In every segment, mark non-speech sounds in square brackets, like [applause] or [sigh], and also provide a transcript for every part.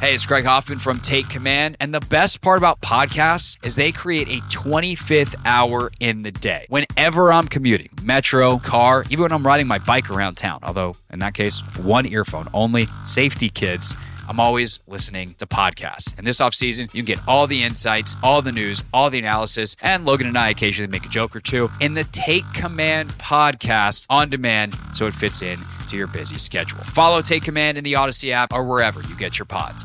Hey, it's Craig Hoffman from Take Command. And the best part about podcasts is they create a 25th hour in the day. Whenever I'm commuting, metro, car, even when I'm riding my bike around town, although in that case, one earphone only, safety kids. I'm always listening to podcasts. And this off season, you can get all the insights, all the news, all the analysis, and Logan and I occasionally make a joke or two in the Take Command podcast on demand so it fits in to your busy schedule. Follow Take Command in the Audacy app or wherever you get your pods.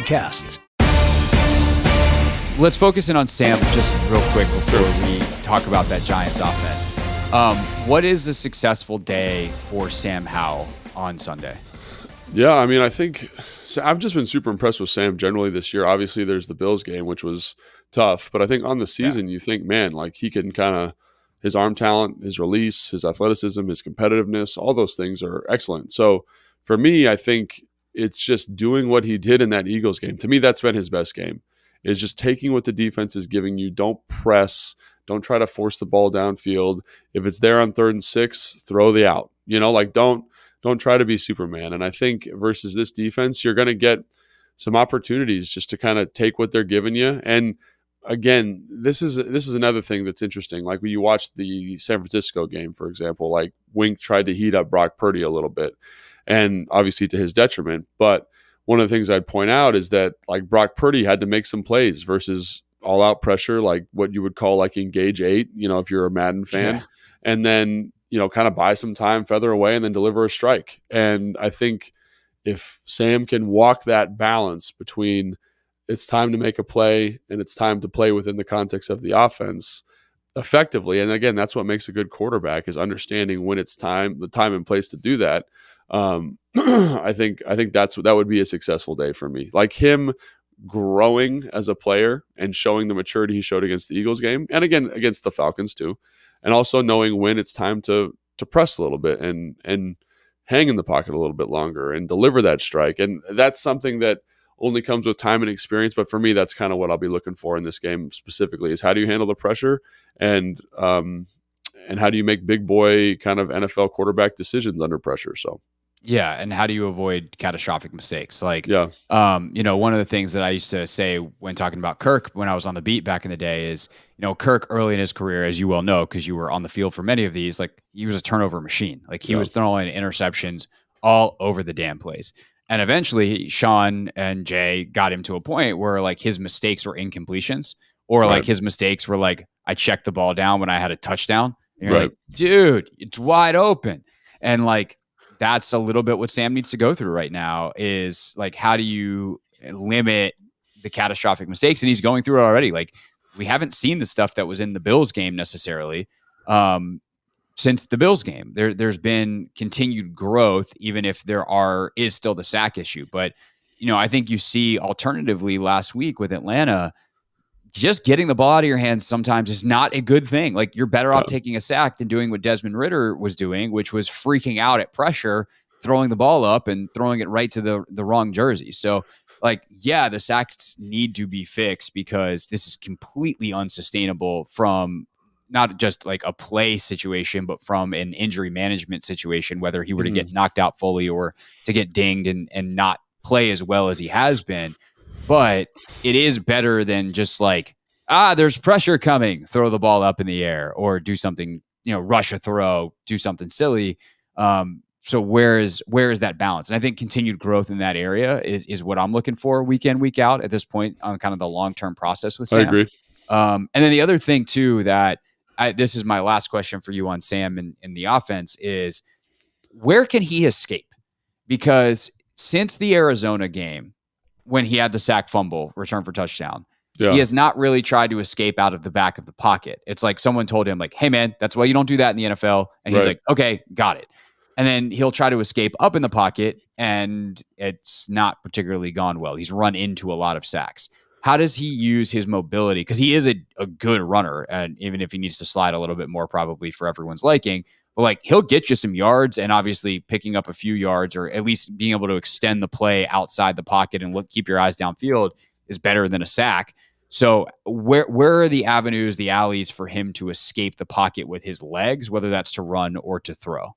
podcasts. Let's focus in on Sam just real quick before we talk about that Giants offense. Um, what is a successful day for Sam Howell on Sunday? Yeah, I mean, I think I've just been super impressed with Sam generally this year. Obviously, there's the Bills game, which was tough, but I think on the season, yeah. you think, man, like he can kind of his arm talent, his release, his athleticism, his competitiveness, all those things are excellent. So for me, I think it's just doing what he did in that Eagles game. To me, that's been his best game. Is just taking what the defense is giving you. Don't press. Don't try to force the ball downfield. If it's there on third and six, throw the out. You know, like don't don't try to be Superman. And I think versus this defense, you're going to get some opportunities just to kind of take what they're giving you. And again, this is this is another thing that's interesting. Like when you watch the San Francisco game, for example, like Wink tried to heat up Brock Purdy a little bit and obviously to his detriment. But one of the things I'd point out is that like Brock Purdy had to make some plays versus all out pressure, like what you would call like engage eight, you know, if you're a Madden fan, yeah. and then, you know, kind of buy some time, feather away, and then deliver a strike. And I think if Sam can walk that balance between it's time to make a play and it's time to play within the context of the offense effectively and again that's what makes a good quarterback is understanding when it's time the time and place to do that um, [clears throat] I think I think that's that would be a successful day for me. Like him growing as a player and showing the maturity he showed against the Eagles game, and again against the Falcons too, and also knowing when it's time to to press a little bit and and hang in the pocket a little bit longer and deliver that strike. And that's something that only comes with time and experience. But for me, that's kind of what I'll be looking for in this game specifically: is how do you handle the pressure and um, and how do you make big boy kind of NFL quarterback decisions under pressure? So. Yeah, and how do you avoid catastrophic mistakes? Like, yeah, um, you know, one of the things that I used to say when talking about Kirk when I was on the beat back in the day is, you know, Kirk early in his career, as you well know, because you were on the field for many of these, like he was a turnover machine. Like he yeah. was throwing interceptions all over the damn place. And eventually, Sean and Jay got him to a point where like his mistakes were incompletions, or right. like his mistakes were like I checked the ball down when I had a touchdown. And you're right. like, dude, it's wide open, and like that's a little bit what Sam needs to go through right now is like how do you limit the catastrophic mistakes and he's going through it already? Like we haven't seen the stuff that was in the Bills game necessarily um, since the Bills game. There there's been continued growth even if there are is still the sack issue. But you know I think you see alternatively last week with Atlanta just getting the ball out of your hands sometimes is not a good thing. Like you're better off taking a sack than doing what Desmond Ridder was doing, which was freaking out at pressure, throwing the ball up and throwing it right to the the wrong jersey. So like yeah, the sacks need to be fixed because this is completely unsustainable from not just like a play situation, but from an injury management situation, whether he were to mm-hmm. get knocked out fully or to get dinged and and not play as well as he has been but it is better than just like ah there's pressure coming. Throw the ball up in the air or do something you know rush a throw do something silly. Um, so where is where is that balance? And i think continued growth in that area is is what i'm looking for week in week out at this point on kind of the long-term process with sam. i agree. Um, and then the other thing too that I, this is my last question for you on sam in, in the offense is where can he escape? Because since the arizona game when he had the sack fumble return for touchdown. Yeah. He has not really tried to escape out of the back of the pocket. It's like someone told him, like, hey man, that's why you don't do that in the NFL. And he's right. like, okay, got it. and then he'll try to escape up in the pocket, and it's not particularly gone well. He's run into a lot of sacks. How does he use his mobility? Because he is a, a good runner, and even if he needs to slide a little bit more, probably for everyone's liking, but like he'll get you some yards and obviously picking up a few yards or at least being able to extend the play outside the pocket and look keep your eyes downfield is better than a sack. So where where are the avenues, the alleys for him to escape the pocket with his legs, whether that's to run or to throw?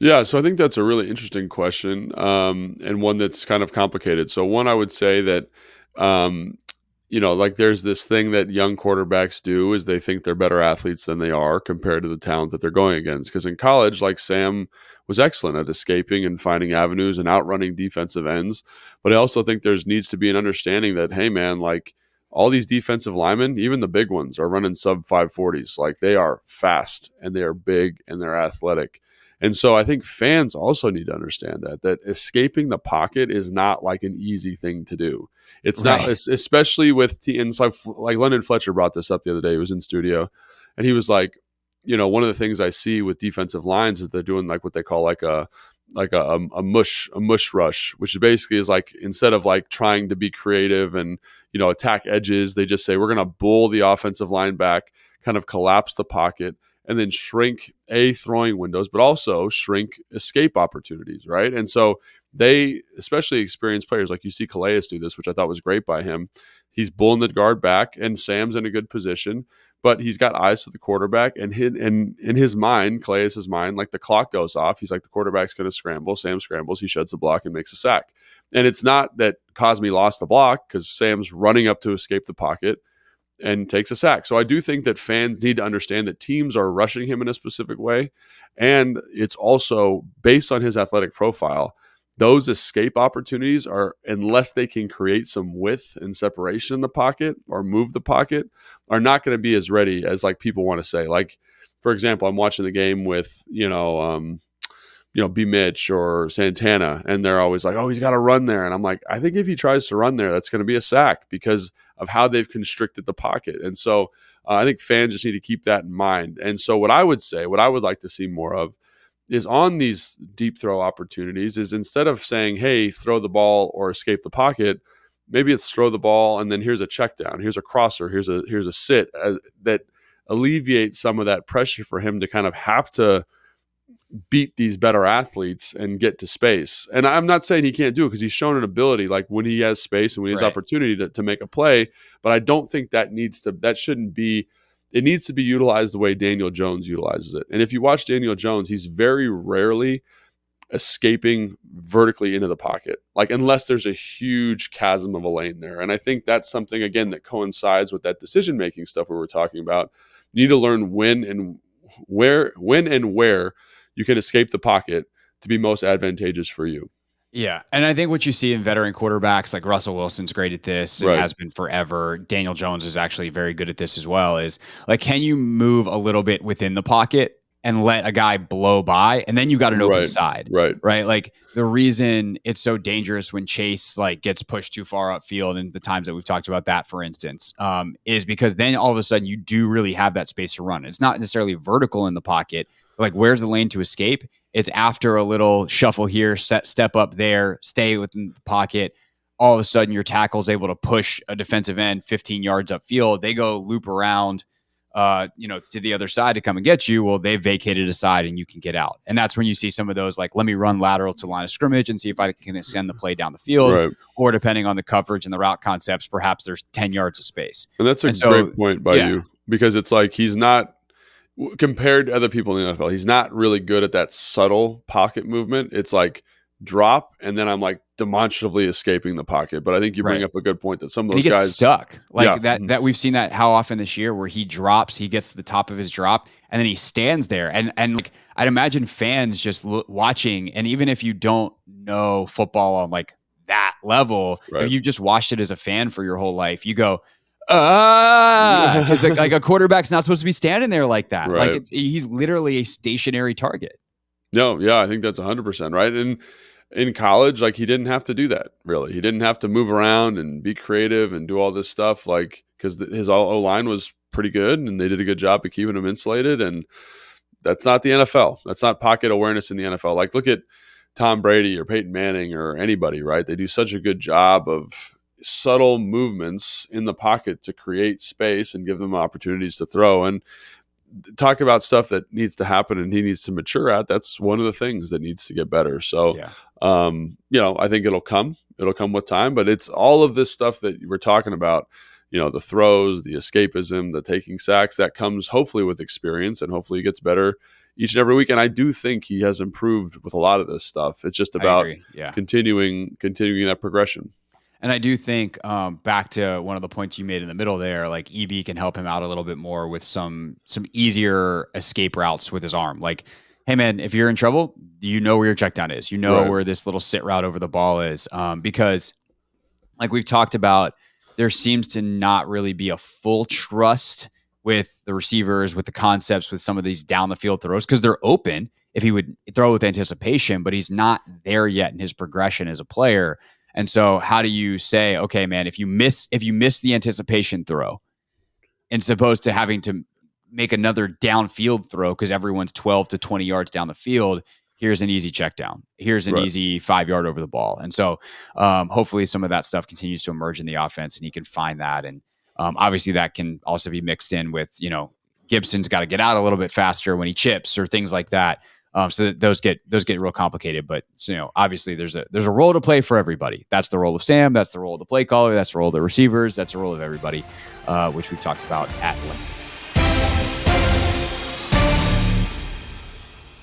Yeah, so I think that's a really interesting question um, and one that's kind of complicated. So, one, I would say that, um, you know, like there's this thing that young quarterbacks do is they think they're better athletes than they are compared to the talent that they're going against. Because in college, like Sam was excellent at escaping and finding avenues and outrunning defensive ends. But I also think there's needs to be an understanding that, hey, man, like all these defensive linemen, even the big ones, are running sub 540s. Like they are fast and they are big and they're athletic. And so I think fans also need to understand that that escaping the pocket is not like an easy thing to do. It's right. not, especially with t- and so like London Fletcher brought this up the other day. He was in studio, and he was like, you know, one of the things I see with defensive lines is they're doing like what they call like a like a, um, a mush a mush rush, which basically is like instead of like trying to be creative and you know attack edges, they just say we're going to bull the offensive line back, kind of collapse the pocket and then shrink a throwing windows, but also shrink escape opportunities, right? And so they, especially experienced players like you see Calais do this, which I thought was great by him. He's pulling the guard back, and Sam's in a good position, but he's got eyes to the quarterback, and hit, and in his mind, Calais' mind, like the clock goes off. He's like the quarterback's going to scramble. Sam scrambles, he sheds the block and makes a sack. And it's not that Cosmi lost the block because Sam's running up to escape the pocket and takes a sack. So I do think that fans need to understand that teams are rushing him in a specific way. And it's also based on his athletic profile. Those escape opportunities are, unless they can create some width and separation in the pocket or move the pocket, are not going to be as ready as like people want to say. Like, for example, I'm watching the game with, you know, um, you know, B Mitch or Santana, and they're always like, oh, he's got to run there. And I'm like, I think if he tries to run there, that's going to be a sack because of how they've constricted the pocket. And so uh, I think fans just need to keep that in mind. And so what I would say, what I would like to see more of is on these deep throw opportunities is instead of saying, hey, throw the ball or escape the pocket, maybe it's throw the ball and then here's a check down, here's a crosser, here's a here's a sit uh, that alleviates some of that pressure for him to kind of have to – beat these better athletes and get to space. And I'm not saying he can't do it because he's shown an ability like when he has space and when he has right. opportunity to, to make a play. But I don't think that needs to, that shouldn't be, it needs to be utilized the way Daniel Jones utilizes it. And if you watch Daniel Jones, he's very rarely escaping vertically into the pocket, like unless there's a huge chasm of a lane there. And I think that's something, again, that coincides with that decision making stuff we were talking about. You need to learn when and where, when and where you can escape the pocket to be most advantageous for you. Yeah. And I think what you see in veteran quarterbacks like Russell Wilson's great at this and right. has been forever. Daniel Jones is actually very good at this as well. Is like, can you move a little bit within the pocket and let a guy blow by and then you got an open right. side. Right. Right. Like the reason it's so dangerous when Chase like gets pushed too far upfield and the times that we've talked about that, for instance, um, is because then all of a sudden you do really have that space to run. It's not necessarily vertical in the pocket, like where's the lane to escape? It's after a little shuffle here, set step up there, stay within the pocket. All of a sudden, your tackle's able to push a defensive end 15 yards upfield. They go loop around, uh, you know, to the other side to come and get you. Well, they've vacated a side and you can get out. And that's when you see some of those like, let me run lateral to line of scrimmage and see if I can extend the play down the field. Right. Or depending on the coverage and the route concepts, perhaps there's 10 yards of space. And that's a and so, great point by yeah. you because it's like he's not compared to other people in the NFL, he's not really good at that subtle pocket movement. It's like drop, and then I'm like demonstrably escaping the pocket. But I think you bring Right. up a good point that some of those he gets guys stuck like Yeah. that. Mhm. That we've seen that how often this year, where he drops, he gets to the top of his drop, and then he stands there. And and like I'd imagine fans just lo- watching, and even if you don't know football on like that level, Right. if you just watched it as a fan for your whole life, you go. Ah, because like a quarterback's not supposed to be standing there like that. Like Right. it's, he's literally a stationary target. No, yeah, I think that's 100% right. And in college, like he didn't have to do that really. He didn't have to move around and be creative and do all this stuff, like because his O line was pretty good and they did a good job of keeping him insulated. And that's not the NFL. That's not pocket awareness in the NFL. Like look at Tom Brady or Peyton Manning or anybody, right? They do such a good job of subtle movements in the pocket to create space and give them opportunities to throw. And talk about stuff that needs to happen and he needs to mature at. That's one of the things that needs to get better. So, Yeah. um, you know, I think it'll come. It'll come with time, but it's all of this stuff that we're talking about. You know, the throws, the escapism, the taking sacks that comes hopefully with experience and hopefully he gets better each and every week. And I do think he has improved with a lot of this stuff. It's just about yeah. continuing continuing that progression. And I do think um, back to one of the points you made in the middle there, like EB can help him out a little bit more with some some easier escape routes with his arm. Like, hey man, if you're in trouble, you know where your check down is. You know Right. where this little sit route over the ball is. Um, because, like we've talked about, there seems to not really be a full trust with the receivers, with the concepts, with some of these down the field throws because they're open. If he would throw with anticipation, but he's not there yet in his progression as a player. And so how do you say, okay, man, if you miss if you miss the anticipation throw and supposed to having to make another downfield throw because everyone's 12 to 20 yards down the field, here's an easy check down. Here's an Right. easy five yard over the ball. And so um, hopefully some of that stuff continues to emerge in the offense and he can find that. And um, obviously that can also be mixed in with, you know, Gibson's got to get out a little bit faster when he chips or things like that. Um, so those get those get real complicated, but you know, obviously there's a there's a role to play for everybody. That's the role of Sam. That's the role of the play caller. That's the role of the receivers. That's the role of everybody, uh, which we've talked about at length.